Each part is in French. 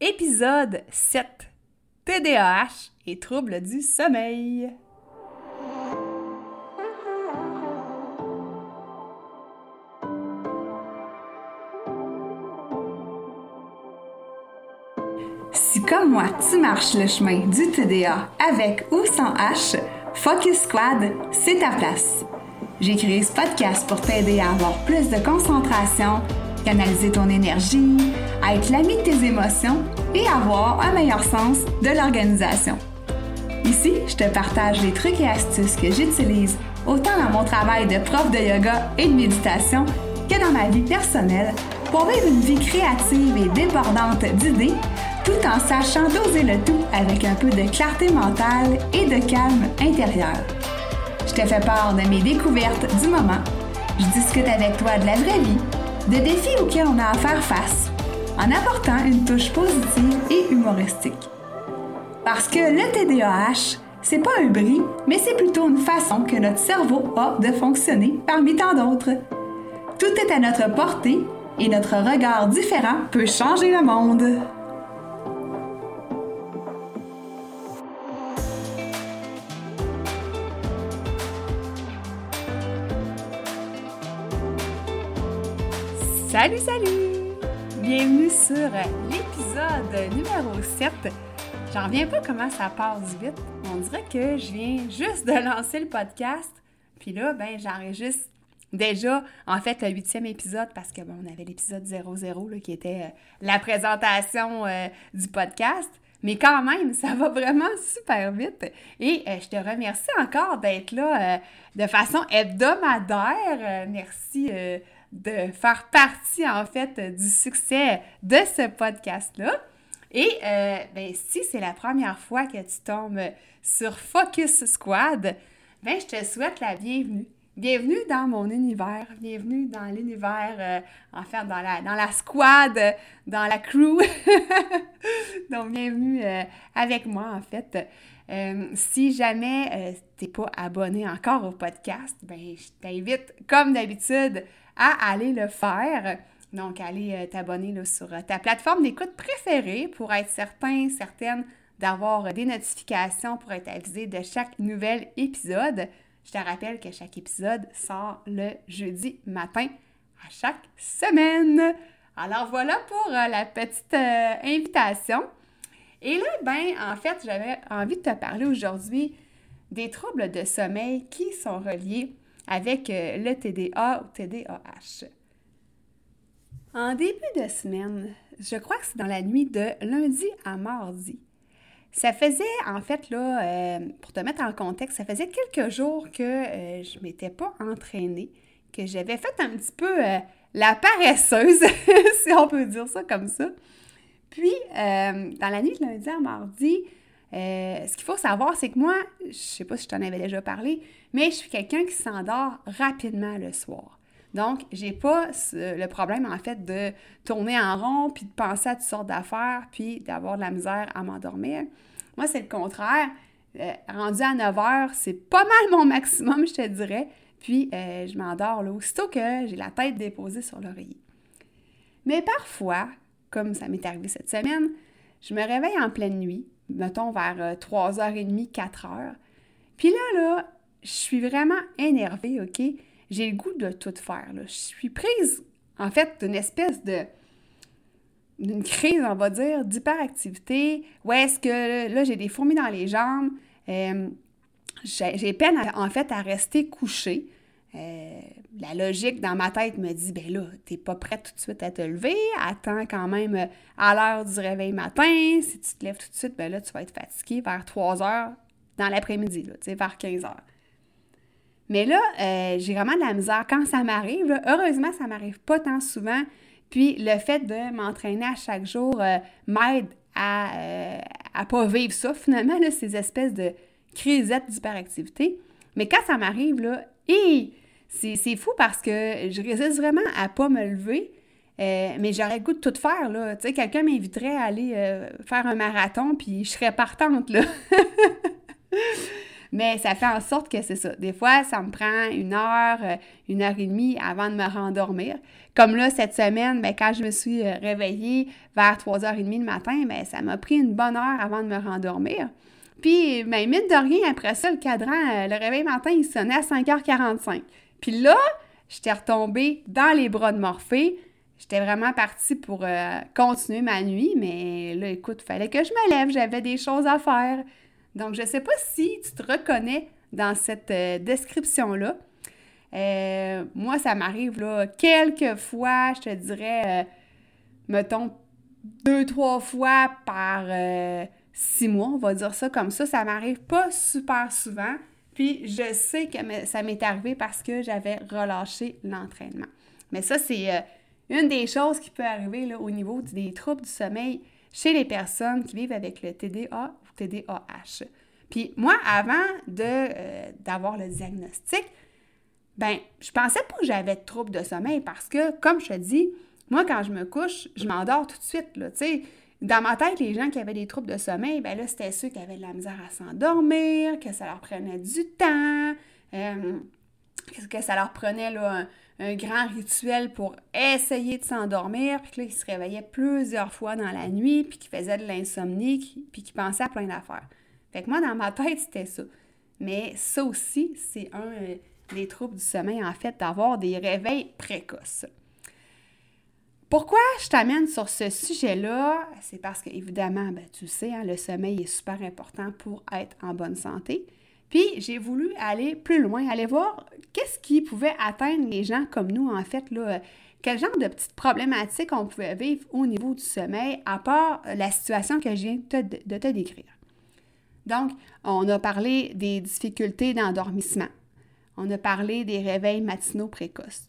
Épisode 7 TDAH et troubles du sommeil. Si comme moi, tu marches le chemin du TDA avec ou sans H, Focus Squad, c'est ta place. J'ai créé ce podcast pour t'aider à avoir plus de concentration, canaliser ton énergie, être l'ami de tes émotions et avoir un meilleur sens de l'organisation. Ici, je te partage les trucs et astuces que j'utilise autant dans mon travail de prof de yoga et de méditation que dans ma vie personnelle pour vivre une vie créative et débordante d'idées tout en sachant doser le tout avec un peu de clarté mentale et de calme intérieur. Je te fais part de mes découvertes du moment. Je discute avec toi de la vraie vie, de défis auxquels on a à faire face, en apportant une touche positive et humoristique. Parce que le TDAH, c'est pas un bris, mais c'est plutôt une façon que notre cerveau a de fonctionner parmi tant d'autres. Tout est à notre portée et notre regard différent peut changer le monde. Salut, salut! Bienvenue sur l'épisode numéro 7. J'en reviens pas comment ça passe vite. On dirait que je viens juste de lancer le podcast. Puis là, ben, j'enregistre déjà, en fait, le huitième épisode parce que, bon, on avait l'épisode 00 là, qui était euh, la présentation euh, du podcast. Mais quand même, ça va vraiment super vite. Et euh, je te remercie encore d'être là de façon hebdomadaire. merci de faire partie, en fait, du succès de ce podcast-là. Et euh, ben, si c'est la première fois que tu tombes sur Focus Squad, ben, je te souhaite la bienvenue. Bienvenue dans mon univers, bienvenue dans l'univers, euh, en fait, dans la, dans la squad, dans la crew. Donc, bienvenue euh, avec moi, en fait. Si jamais tu n'es pas abonné encore au podcast, ben, je t'invite, comme d'habitude, à aller le faire. Donc, aller euh, t'abonner sur euh, ta plateforme d'écoute préférée pour être certain, certaine d'avoir des notifications pour être avisé de chaque nouvel épisode. Je te rappelle que chaque épisode sort le jeudi matin à chaque semaine. Alors voilà pour euh, la petite invitation. Et là, ben, en fait, j'avais envie de te parler aujourd'hui des troubles de sommeil qui sont reliés avec euh, le TDA ou TDAH. En début de semaine, je crois que c'est dans la nuit de lundi à mardi. Ça faisait, en fait, là, euh, pour te mettre en contexte, ça faisait quelques jours que euh, je ne m'étais pas entraînée, que j'avais fait un petit peu la paresseuse, si on peut dire ça comme ça. Puis, dans la nuit de lundi à mardi, euh, ce qu'il faut savoir, c'est que moi, je sais pas si je t'en avais déjà parlé, mais je suis quelqu'un qui s'endort rapidement le soir. Donc, j'ai pas le problème, en fait, de tourner en rond, puis de penser à toutes sortes d'affaires, puis d'avoir de la misère à m'endormir. Moi, c'est le contraire. Euh, rendu à 9 heures, c'est pas mal mon maximum, je te dirais. Puis, euh, je m'endors là, aussitôt que j'ai la tête déposée sur l'oreiller. Mais parfois, comme ça m'est arrivé cette semaine, je me réveille en pleine nuit, mettons vers 3h30, euh, 4h. Puis là, là, je suis vraiment énervée, OK? J'ai le goût de tout faire. Je suis prise, en fait, d'une espèce de d'une crise, on va dire, d'hyperactivité, où est-ce que là, j'ai des fourmis dans les jambes, euh, j'ai peine, en fait, à rester couchée. Euh, la logique dans ma tête me dit, ben là, t'es pas prête tout de suite à te lever, attends quand même euh, à l'heure du réveil matin. Si tu te lèves tout de suite, ben là, tu vas être fatigué vers 3 heures dans l'après-midi, tu sais, vers 15 heures. Mais là, euh, j'ai vraiment de la misère quand ça m'arrive. Heureusement, ça m'arrive pas tant souvent. Puis le fait de m'entraîner à chaque jour m'aide à, pas vivre ça, finalement, là, ces espèces de crisettes d'hyperactivité. Mais quand ça m'arrive, là, c'est fou parce que je résiste vraiment à pas me lever. Euh, mais j'aurais le goût de tout faire, là. Tu sais, quelqu'un m'inviterait à aller euh, faire un marathon, puis je serais partante, là. Mais ça fait en sorte que c'est ça. Des fois, ça me prend une heure, euh, une heure et demie avant de me rendormir. Comme là, cette semaine, bien, quand je me suis réveillée vers 3h30 le matin, bien, ça m'a pris une bonne heure avant de me rendormir. Puis, ben, mine de rien, après ça, le cadran, le réveil matin, il sonnait à 5h45. Puis là, j'étais retombée dans les bras de Morphée. J'étais vraiment partie pour euh, continuer ma nuit, mais là, écoute, il fallait que je me lève, j'avais des choses à faire. Donc, je ne sais pas si tu te reconnais dans cette euh, description-là. moi, ça m'arrive là quelques fois, je te dirais, mettons, deux, trois fois par six mois, on va dire ça comme ça. Ça m'arrive pas super souvent. Puis je sais que ça m'est arrivé parce que j'avais relâché l'entraînement. Mais ça, c'est euh, une des choses qui peut arriver au niveau des troubles du sommeil chez les personnes qui vivent avec le TDA ou TDAH. Puis moi, avant de, euh, d'avoir le diagnostic, ben, je pensais pas que j'avais de troubles de sommeil parce que, comme je te dis, moi, quand je me couche, je m'endors tout de suite. Là, dans ma tête, les gens qui avaient des troubles de sommeil, ben là, c'était ceux qui avaient de la misère à s'endormir, que ça leur prenait du temps, euh, que ça leur prenait là, un, grand rituel pour essayer de s'endormir, puis que là, ils se réveillaient plusieurs fois dans la nuit, puis qu'ils faisaient de l'insomnie, puis qu'ils pensaient à plein d'affaires. Fait que moi, dans ma tête, c'était ça. Mais ça aussi, c'est un euh, des troubles du sommeil, en fait, d'avoir des réveils précoces. Pourquoi je t'amène sur ce sujet-là? C'est parce que, évidemment, ben, tu sais, hein, le sommeil est super important pour être en bonne santé. Puis, j'ai voulu aller plus loin, aller voir qu'est-ce qui pouvait atteindre les gens comme nous, en fait, là, quel genre de petites problématiques on pouvait vivre au niveau du sommeil, à part la situation que je viens de te décrire? Donc, on a parlé des difficultés d'endormissement. On a parlé des réveils matinaux précoces.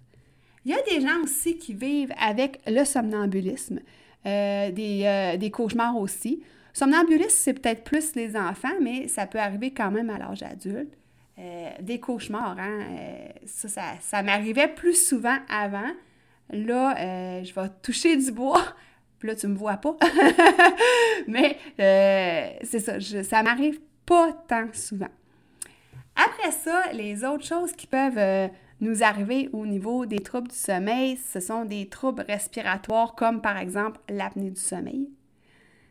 Il y a des gens aussi qui vivent avec le somnambulisme, euh, euh, des, cauchemars aussi. Somnambulisme, c'est peut-être plus les enfants, mais ça peut arriver quand même à l'âge adulte. Euh, des cauchemars, hein? ça, ça, m'arrivait plus souvent avant. Là, je vais toucher du bois. Puis là, tu me vois pas. mais c'est ça, ça m'arrive pas tant souvent. Après ça, les autres choses qui peuvent nous arriver au niveau des troubles du sommeil, ce sont des troubles respiratoires comme par exemple l'apnée du sommeil.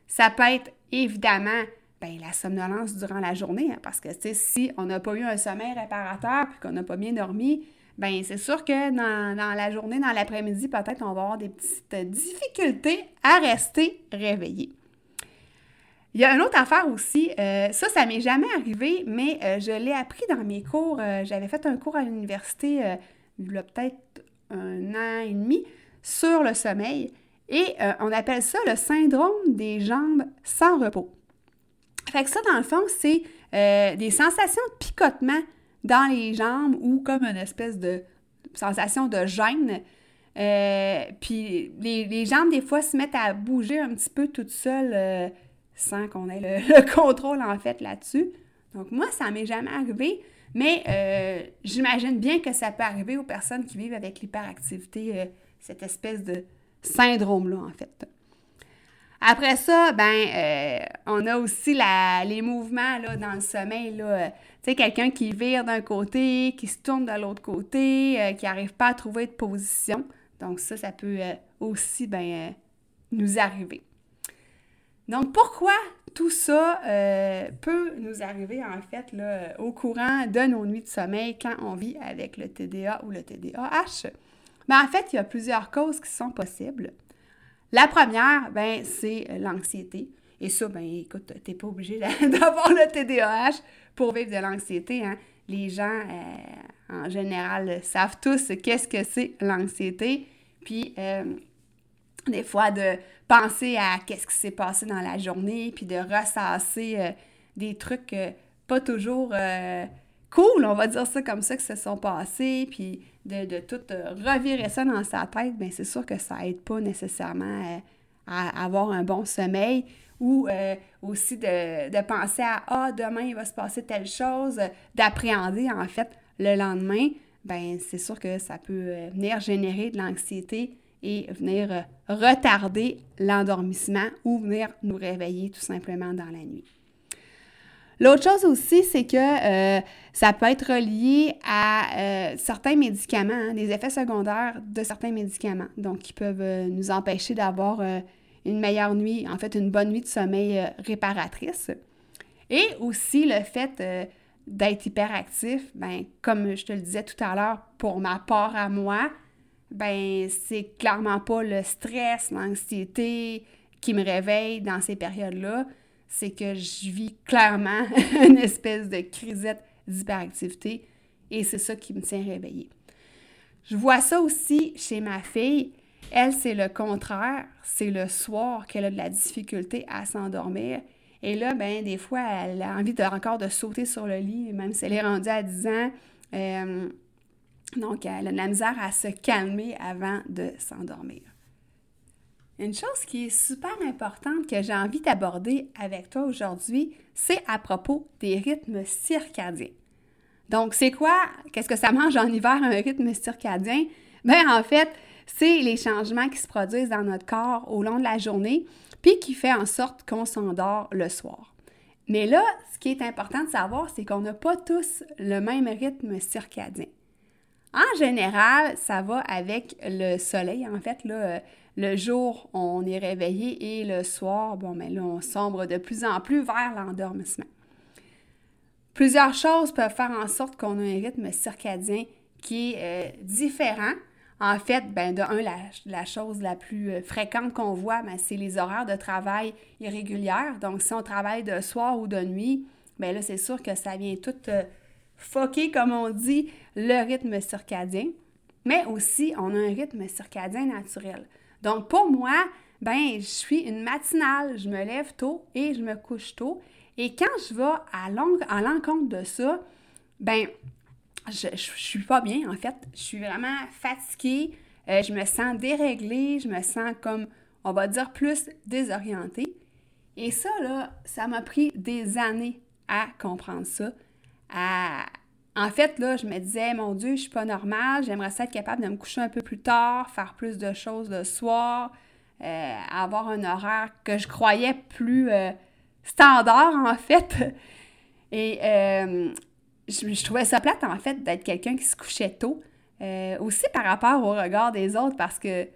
Ça peut être évidemment ben, la somnolence durant la journée, hein, parce que si on n'a pas eu un sommeil réparateur puis qu'on n'a pas bien dormi, ben c'est sûr que dans, la journée, dans l'après-midi, peut-être on va avoir des petites difficultés à rester réveillé. Il y a une autre affaire aussi, euh, ça, ça m'est jamais arrivé, mais euh, je l'ai appris dans mes cours. Euh, j'avais fait un cours à l'université il y a peut-être un an et demi sur le sommeil et on appelle ça le syndrome des jambes sans repos. Fait que ça, dans le fond, c'est des sensations de picotement dans les jambes ou comme une espèce de sensation de gêne. puis les, les, jambes, des fois, se mettent à bouger un petit peu toutes seules sans qu'on ait le, contrôle en fait là-dessus. Donc moi, ça m'est jamais arrivé, mais euh, j'imagine bien que ça peut arriver aux personnes qui vivent avec l'hyperactivité, euh, cette espèce de syndrome-là en fait. Après ça, ben, euh, on a aussi les mouvements là, dans le sommeil. tu sais, quelqu'un qui vire d'un côté, qui se tourne de l'autre côté, qui n'arrive pas à trouver de position. Donc ça, ça peut aussi ben, nous arriver. Donc, pourquoi tout ça euh, peut nous arriver, en fait, là, au courant de nos nuits de sommeil quand on vit avec le TDA ou le TDAH? Ben, en fait, il y a plusieurs causes qui sont possibles. La première, ben, c'est l'anxiété. Et ça, ben, écoute, tu n'es pas obligé d'avoir le TDAH pour vivre de l'anxiété. Hein. Les gens, euh, en général, savent tous qu'est-ce que c'est l'anxiété. Puis, euh, des fois, de penser à qu'est-ce qui s'est passé dans la journée, puis de ressasser euh, des trucs euh, pas toujours euh, cool, on va dire ça comme ça, qui se sont passés, puis de, tout revirer ça dans sa tête, bien c'est sûr que ça aide pas nécessairement à avoir un bon sommeil ou aussi de, de, penser à Ah, demain il va se passer telle chose, d'appréhender en fait le lendemain, ben c'est sûr que ça peut venir générer de l'anxiété et venir euh, retarder l'endormissement ou venir nous réveiller tout simplement dans la nuit. L'autre chose aussi, c'est que euh, ça peut être relié à euh, certains médicaments, hein, des effets secondaires de certains médicaments, donc qui peuvent nous empêcher d'avoir une meilleure nuit, en fait une bonne nuit de sommeil réparatrice. Et aussi le fait d'être hyperactif, ben, comme je te le disais tout à l'heure, pour ma part à moi, ben c'est clairement pas le stress, l'anxiété qui me réveille dans ces périodes-là c'est que je vis clairement une espèce de crisette d'hyperactivité et c'est ça qui me tient réveillée. Je vois ça aussi chez ma fille. Elle, c'est le contraire. C'est le soir qu'elle a de la difficulté à s'endormir. Et là, ben des fois, elle a envie de, encore de sauter sur le lit, même si elle est rendue à 10 ans. Euh, donc, elle a de la misère à se calmer avant de s'endormir. Une chose qui est super importante que j'ai envie d'aborder avec toi aujourd'hui, c'est à propos des rythmes circadiens. Donc, c'est quoi? Qu'est-ce que ça mange en hiver, un rythme circadien? Bien, en fait, c'est les changements qui se produisent dans notre corps au long de la journée, puis qui fait en sorte qu'on s'endort le soir. Mais là, ce qui est important de savoir, c'est qu'on n'a pas tous le même rythme circadien. En général, ça va avec le soleil. En fait, là, le jour, on est réveillé et le soir, bon, mais ben là, on sombre de plus en plus vers l'endormissement. Plusieurs choses peuvent faire en sorte qu'on a un rythme circadien qui est euh, différent. En fait, ben, de un, la, chose la plus euh, fréquente qu'on voit, ben, c'est les horaires de travail irrégulières. Donc, si on travaille de soir ou de nuit, bien là, c'est sûr que ça vient tout euh, foquer, comme on dit, le rythme circadien. Mais aussi, on a un rythme circadien naturel. Donc, pour moi, ben, je suis une matinale. Je me lève tôt et je me couche tôt. Et quand je vais à l'encontre de ça, ben, je, ne suis pas bien, en fait. Je suis vraiment fatiguée. Euh, je me sens déréglée. Je me sens comme, on va dire, plus désorientée. Et ça, là, ça m'a pris des années à comprendre ça. En fait, là, je me disais, mon Dieu, je suis pas normale, j'aimerais ça être capable de me coucher un peu plus tard, faire plus de choses le soir, euh, avoir un horaire que je croyais plus euh, standard, en fait. Et euh, je, trouvais ça plate, en fait, d'être quelqu'un qui se couchait tôt. aussi par rapport au regard des autres, parce que, tu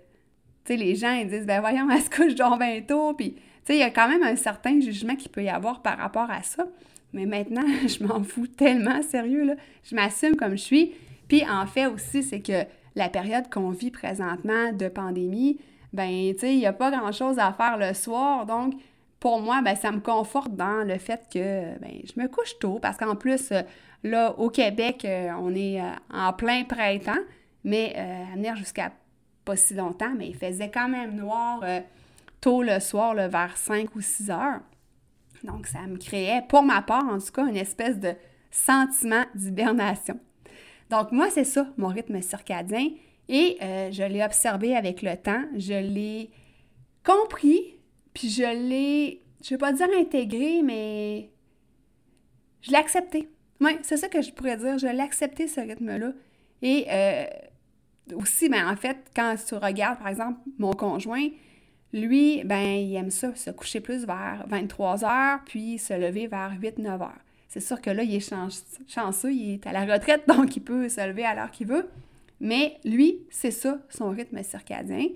sais, les gens, ils disent, ben voyons, elle se couche donc bien tôt, puis, tu sais, il y a quand même un certain jugement qu'il peut y avoir par rapport à ça. Mais maintenant, je m'en fous tellement, sérieux. Je m'assume comme je suis. Puis en fait aussi, c'est que la période qu'on vit présentement de pandémie, ben, tu sais, il n'y a pas grand-chose à faire le soir. Donc, pour moi, ben, ça me conforte dans le fait que ben, je me couche tôt parce qu'en plus, euh, là, au Québec, euh, on est euh, en plein printemps, mais à venir jusqu'à pas si longtemps, mais il faisait quand même noir tôt le soir, vers 5 ou 6 heures. Donc, ça me créait, pour ma part en tout cas, une espèce de sentiment d'hibernation. Donc, moi, c'est ça, mon rythme circadien. Et euh, je l'ai observé avec le temps, je l'ai compris, puis je l'ai, je ne vais pas dire intégré, mais je l'ai accepté. Oui, c'est ça que je pourrais dire. Je l'ai accepté, ce rythme-là. Et euh, aussi, ben, en fait, quand tu regardes, par exemple, mon conjoint, lui, ben, il aime ça, se coucher plus vers 23 heures, puis se lever vers 8-9 heures. C'est sûr que là, il est chanceux, il est à la retraite, donc il peut se lever à l'heure qu'il veut. Mais lui, c'est ça, son rythme circadien.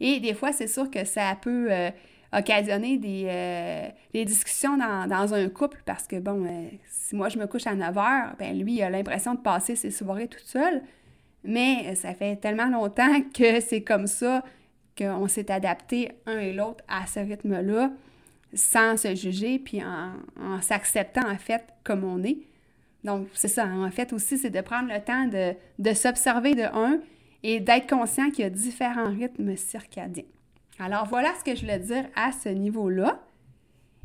Et des fois, c'est sûr que ça peut euh, occasionner des, euh, discussions dans, un couple parce que, bon, euh, si moi je me couche à 9 heures, ben lui, a l'impression de passer ses soirées toute seule. Mais ça fait tellement longtemps que c'est comme ça qu'on s'est adapté un et l'autre à ce rythme-là sans se juger, puis en, s'acceptant en fait comme on est. Donc, c'est ça, en fait aussi, c'est de prendre le temps de, de s'observer de un et d'être conscient qu'il y a différents rythmes circadiens. Alors, voilà ce que je voulais dire à ce niveau-là.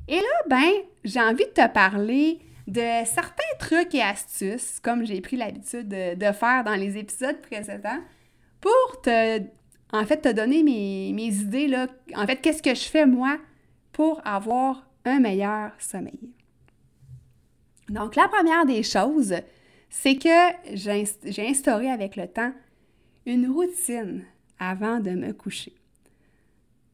Et là, ben, j'ai envie de te parler de certains trucs et astuces, comme j'ai pris l'habitude de, de, faire dans les épisodes précédents, pour te en fait, te donner mes, idées, là, en fait, qu'est-ce que je fais moi pour avoir un meilleur sommeil? Donc, la première des choses, c'est que j'ai instauré avec le temps une routine avant de me coucher.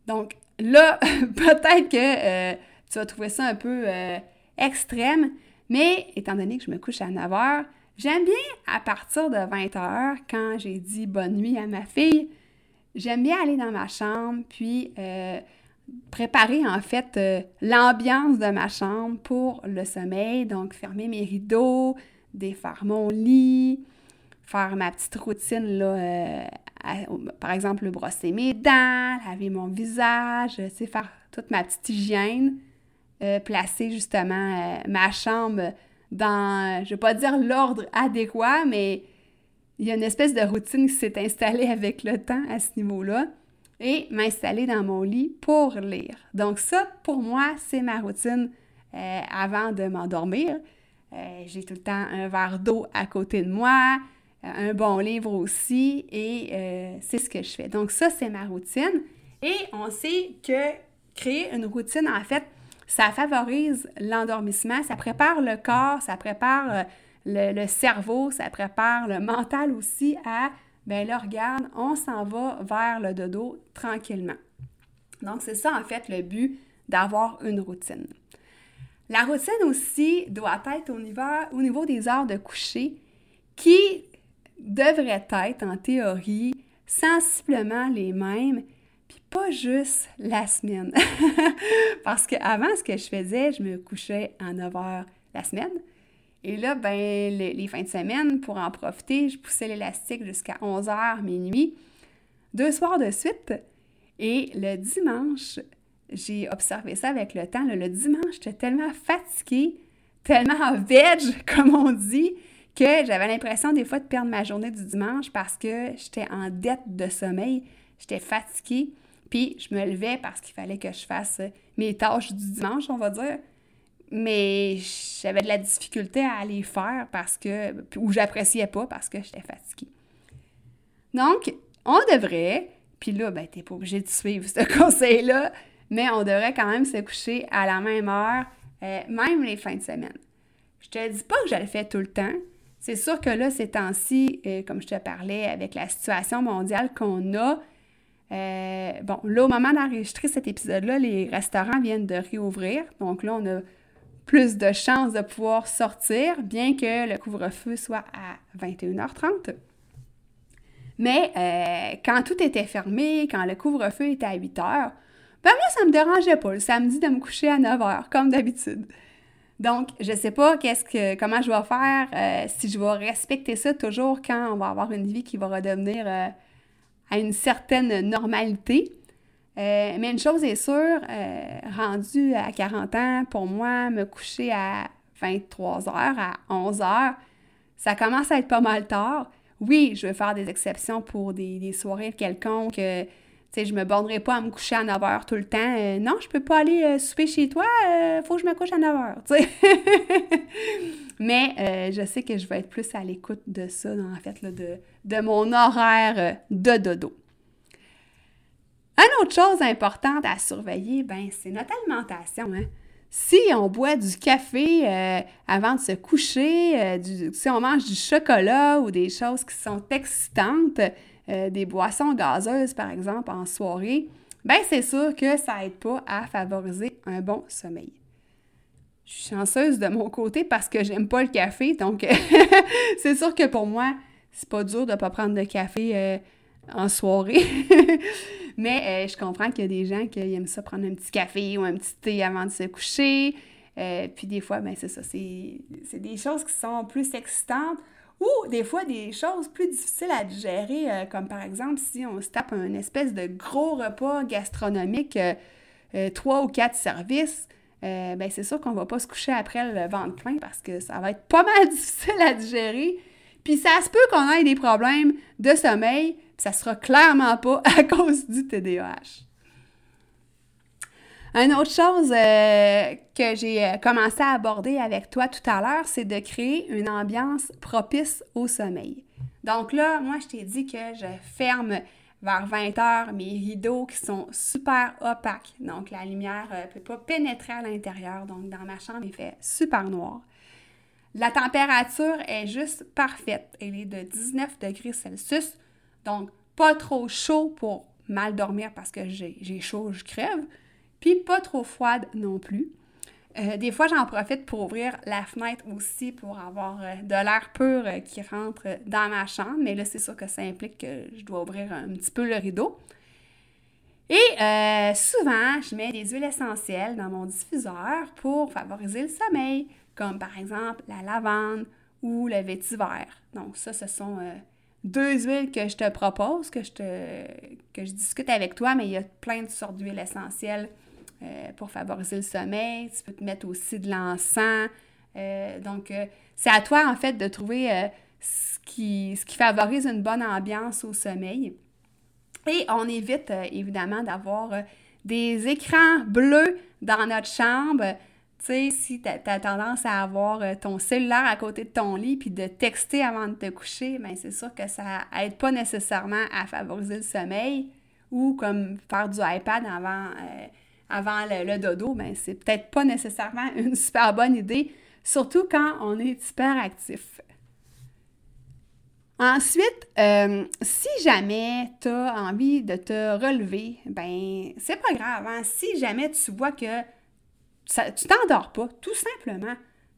Donc, là, peut-être que euh, tu vas trouver ça un peu euh, extrême, Mais étant donné que je me couche à 9 heures, j'aime bien à partir de 20 heures, quand j'ai dit bonne nuit à ma fille, j'aime bien aller dans ma chambre, puis euh, préparer en fait euh, l'ambiance de ma chambre pour le sommeil. Donc, fermer mes rideaux, défaire mon lit, faire ma petite routine, euh, par exemple, brosser mes dents, laver mon visage, faire toute ma petite hygiène, placer justement ma chambre dans, je ne vais pas dire l'ordre adéquat, mais il y a une espèce de routine qui s'est installée avec le temps à ce niveau-là et m'installer dans mon lit pour lire. Donc ça, pour moi, c'est ma routine euh, avant de m'endormir. Euh, j'ai tout le temps un verre d'eau à côté de moi, euh, un bon livre aussi, et c'est ce que je fais. Donc ça, c'est ma routine. Et on sait que créer une routine, en fait, ça favorise l'endormissement, ça prépare le corps, ça prépare le cerveau, ça prépare le mental aussi à ben là, regarde, on s'en va vers le dodo tranquillement. Donc, c'est ça, en fait, le but d'avoir une routine. La routine aussi doit être au niveau, au niveau des heures de coucher qui devraient être, en théorie, sensiblement les mêmes, puis pas juste la semaine. Parce qu'avant, ce que je faisais, je me couchais à 9 heures la semaine, et là, ben, les, fins de semaine, pour en profiter, je poussais l'élastique jusqu'à 11h, minuit, deux soirs de suite. Et le dimanche, j'ai observé ça avec le temps. le dimanche, j'étais tellement fatiguée, tellement veg, comme on dit, que j'avais l'impression des fois de perdre ma journée du dimanche parce que j'étais en dette de sommeil, j'étais fatiguée, puis je me levais parce qu'il fallait que je fasse mes tâches du dimanche, on va dire mais j'avais de la difficulté à les faire parce que, ou j'appréciais pas parce que j'étais fatiguée. Donc, on devrait, puis là, ben, t'es pas obligé de suivre ce conseil-là, mais on devrait quand même se coucher à la même heure, euh, même les fins de semaine. Je te dis pas que je le fais tout le temps. C'est sûr que là, ces temps-ci, euh, comme je te parlais, avec la situation mondiale qu'on a, euh, bon, là, au moment d'enregistrer cet épisode-là, les restaurants viennent de réouvrir. Donc là, on a plus de chances de pouvoir sortir, bien que le couvre-feu soit à 21h30. Mais euh, quand tout était fermé, quand le couvre-feu était à 8h, ben moi, ça me dérangeait pas le samedi de me coucher à 9h, comme d'habitude. Donc, je ne sais pas qu'est-ce que, comment je vais faire, euh, si je vais respecter ça toujours quand on va avoir une vie qui va redevenir euh, à une certaine normalité. Euh, mais une chose est sûre, euh, rendu à 40 ans, pour moi, me coucher à 23 heures, à 11 heures, ça commence à être pas mal tard. Oui, je vais faire des exceptions pour des, soirées quelconques. Euh, tu sais, je me bornerai pas à me coucher à 9 heures tout le temps. non, je peux pas aller souper chez toi, faut que je me couche à 9 heures, tu sais. Mais je sais que je vais être plus à l'écoute de ça, en fait, de, de mon horaire de dodo. Une autre chose importante à surveiller, ben, c'est notre alimentation. Hein. Si on boit du café euh, avant de se coucher, euh, si on mange du chocolat ou des choses qui sont excitantes, euh, des boissons gazeuses par exemple en soirée, ben c'est sûr que ça n'aide pas à favoriser un bon sommeil. Je suis chanceuse de mon côté parce que j'aime pas le café, donc c'est sûr que pour moi, c'est pas dur de pas prendre de café en soirée. Mais euh, je comprends qu'il y a des gens qui aiment ça prendre un petit café ou un petit thé avant de se coucher. Euh, puis des fois, ben c'est ça, c'est des choses qui sont plus excitantes ou des fois des choses plus difficiles à digérer, euh, comme par exemple si on se tape un espèce de gros repas gastronomique, trois ou quatre services. ben c'est sûr qu'on va pas se coucher après le ventre plein parce que ça va être pas mal difficile à digérer. Puis ça se peut qu'on ait des problèmes de sommeil, ça sera clairement pas à cause du TDAH. Une autre chose euh, que j'ai euh, commencé à aborder avec toi tout à l'heure, c'est de créer une ambiance propice au sommeil. Donc là, moi, je t'ai dit que je ferme vers 20 heures mes rideaux qui sont super opaques. Donc la lumière ne euh, peut pas pénétrer à l'intérieur. Donc dans ma chambre, il fait super noir. La température est juste parfaite. Elle est de 19 degrés Celsius. Donc, pas trop chaud pour mal dormir parce que j'ai chaud, je crève. Puis pas trop froide non plus. Euh, des fois, j'en profite pour ouvrir la fenêtre aussi pour avoir euh, de l'air pur euh, qui rentre dans ma chambre. Mais là, c'est sûr que ça implique que je dois ouvrir un petit peu le rideau. Et souvent, je mets des huiles essentielles dans mon diffuseur pour favoriser le sommeil, comme par exemple la lavande ou le vétiver. Donc ça, ce sont deux huiles que je te propose, que je, te, que je discute avec toi, mais il y a plein de sortes d'huiles essentielles euh, pour favoriser le sommeil. Tu peux te mettre aussi de l'encens. Euh, donc, euh, c'est à toi, en fait, de trouver ce, qui, ce qui favorise une bonne ambiance au sommeil. Et on évite, évidemment, d'avoir des écrans bleus dans notre chambre. Tu sais, si tu as, tendance à avoir ton cellulaire à côté de ton lit puis de texter avant de te coucher, bien, c'est sûr que ça n'aide pas nécessairement à favoriser le sommeil ou comme faire du iPad avant avant le, dodo, ben, c'est peut-être pas nécessairement une super bonne idée, surtout quand on est hyper actif. Ensuite, euh, si jamais tu as envie de te relever, ben c'est pas grave. Hein. Si jamais tu vois que tu t'endors pas, tout simplement,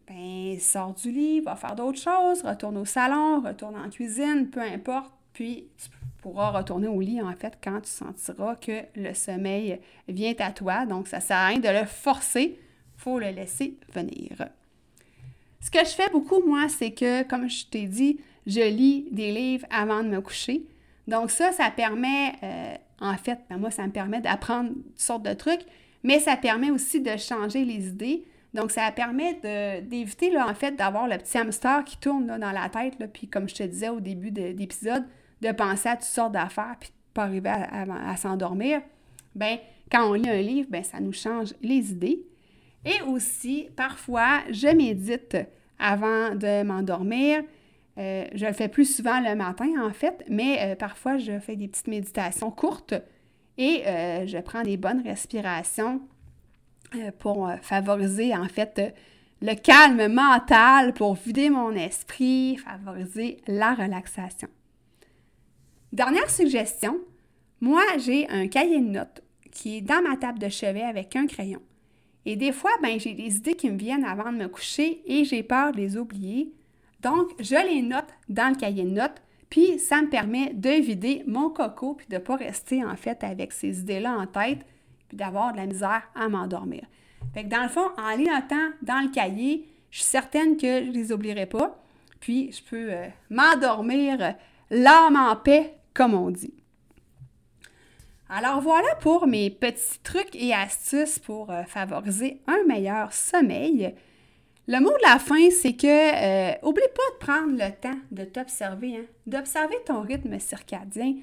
ben sors du lit, va faire d'autres choses, retourne au salon, retourne en cuisine, peu importe, puis tu pourras retourner au lit, en fait, quand tu sentiras que le sommeil vient à toi. Donc, ça sert à rien de le forcer, faut le laisser venir. Ce que je fais beaucoup, moi, c'est que, comme je t'ai dit, je lis des livres avant de me coucher. Donc, ça, ça permet, euh, en fait, ben, moi, ça me permet d'apprendre toutes sortes de trucs, mais ça permet aussi de changer les idées. Donc, ça permet d'éviter, en fait, d'avoir le petit hamster qui tourne dans la tête. Puis, comme je te disais au début de l'épisode, de penser à toutes sortes d'affaires puis de pas arriver à, s'endormir, ben quand on lit un livre, ben ça nous change les idées. Et aussi, parfois, je médite avant de m'endormir. Euh, je le fais plus souvent le matin, en fait, mais euh, parfois, je fais des petites méditations courtes et euh, je prends des bonnes respirations pour favoriser, en fait, le calme mental, pour vider mon esprit, favoriser la relaxation. Dernière suggestion, moi j'ai un cahier de notes qui est dans ma table de chevet avec un crayon. Et des fois, ben, j'ai des idées qui me viennent avant de me coucher et j'ai peur de les oublier. Donc, je les note dans le cahier de notes, puis ça me permet de vider mon coco puis de ne pas rester en fait avec ces idées-là en tête puis d'avoir de la misère à m'endormir. Fait que dans le fond, en les dans le cahier, je suis certaine que je ne les oublierai pas, puis je peux euh, m'endormir l'âme en paix comme on dit. Alors voilà pour mes petits trucs et astuces pour euh, favoriser un meilleur sommeil. Le mot de la fin, c'est que euh, oublie pas de prendre le temps de t'observer, hein, d'observer ton rythme circadien.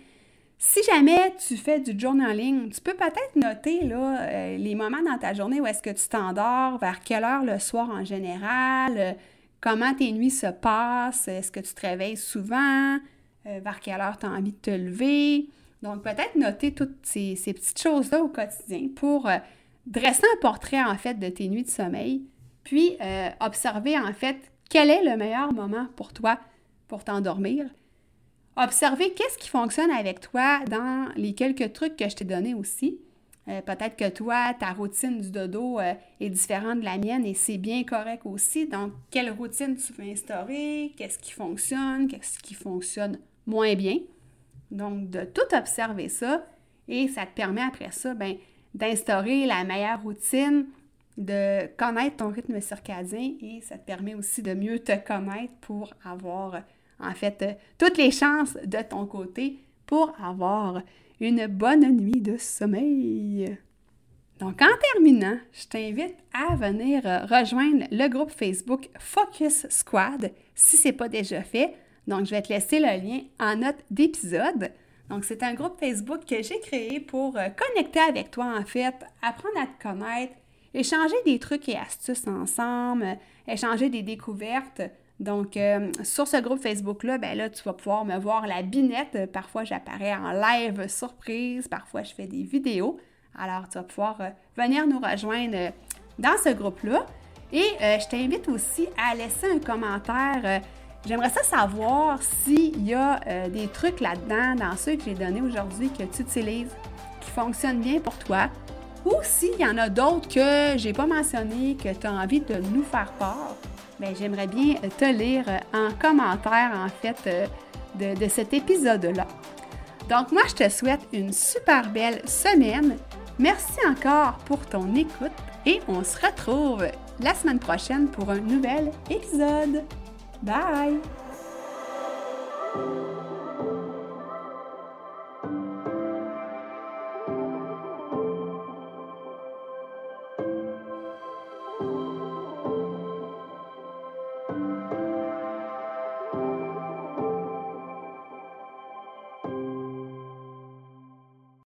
Si jamais tu fais du journaling, tu peux peut-être noter là, euh, les moments dans ta journée où est-ce que tu t'endors, vers quelle heure le soir en général, comment tes nuits se passent, est-ce que tu te réveilles souvent, euh, vers quelle heure tu as envie de te lever. Donc, peut-être noter toutes ces, petites choses-là au quotidien pour euh, dresser un portrait, en fait, de tes nuits de sommeil, puis euh, observer, en fait, quel est le meilleur moment pour toi pour t'endormir. Observer qu'est-ce qui fonctionne avec toi dans les quelques trucs que je t'ai donnés aussi. peut-être que toi, ta routine du dodo est différente de la mienne et c'est bien correct aussi. Donc, quelle routine tu veux instaurer? Qu'est-ce qui fonctionne? Qu'est-ce qui fonctionne moins bien? Donc, de tout observer ça et ça te permet après ça ben, d'instaurer la meilleure routine, de connaître ton rythme circadien et ça te permet aussi de mieux te connaître pour avoir en fait toutes les chances de ton côté pour avoir une bonne nuit de sommeil. Donc, en terminant, je t'invite à venir rejoindre le groupe Facebook Focus Squad si ce n'est pas déjà fait. Donc, je vais te laisser le lien en note d'épisode. Donc, c'est un groupe Facebook que j'ai créé pour euh, connecter avec toi, en fait, apprendre à te connaître, échanger des trucs et astuces ensemble, euh, échanger des découvertes. Donc, euh, sur ce groupe Facebook-là, ben là, tu vas pouvoir me voir la binette. Parfois, j'apparais en live surprise, parfois, je fais des vidéos. Alors, tu vas pouvoir venir nous rejoindre dans ce groupe-là. Et je t'invite aussi à laisser un commentaire J'aimerais ça savoir s'il y a euh, des trucs là-dedans, dans ceux que j'ai donnés aujourd'hui, que tu utilises, qui fonctionnent bien pour toi. Ou s'il y en a d'autres que j'ai pas mentionné, que tu as envie de nous faire part, ben, j'aimerais bien te lire en commentaire, en fait, de, de cet épisode-là. Donc, moi, je te souhaite une super belle semaine. Merci encore pour ton écoute et on se retrouve la semaine prochaine pour un nouvel épisode. Bye!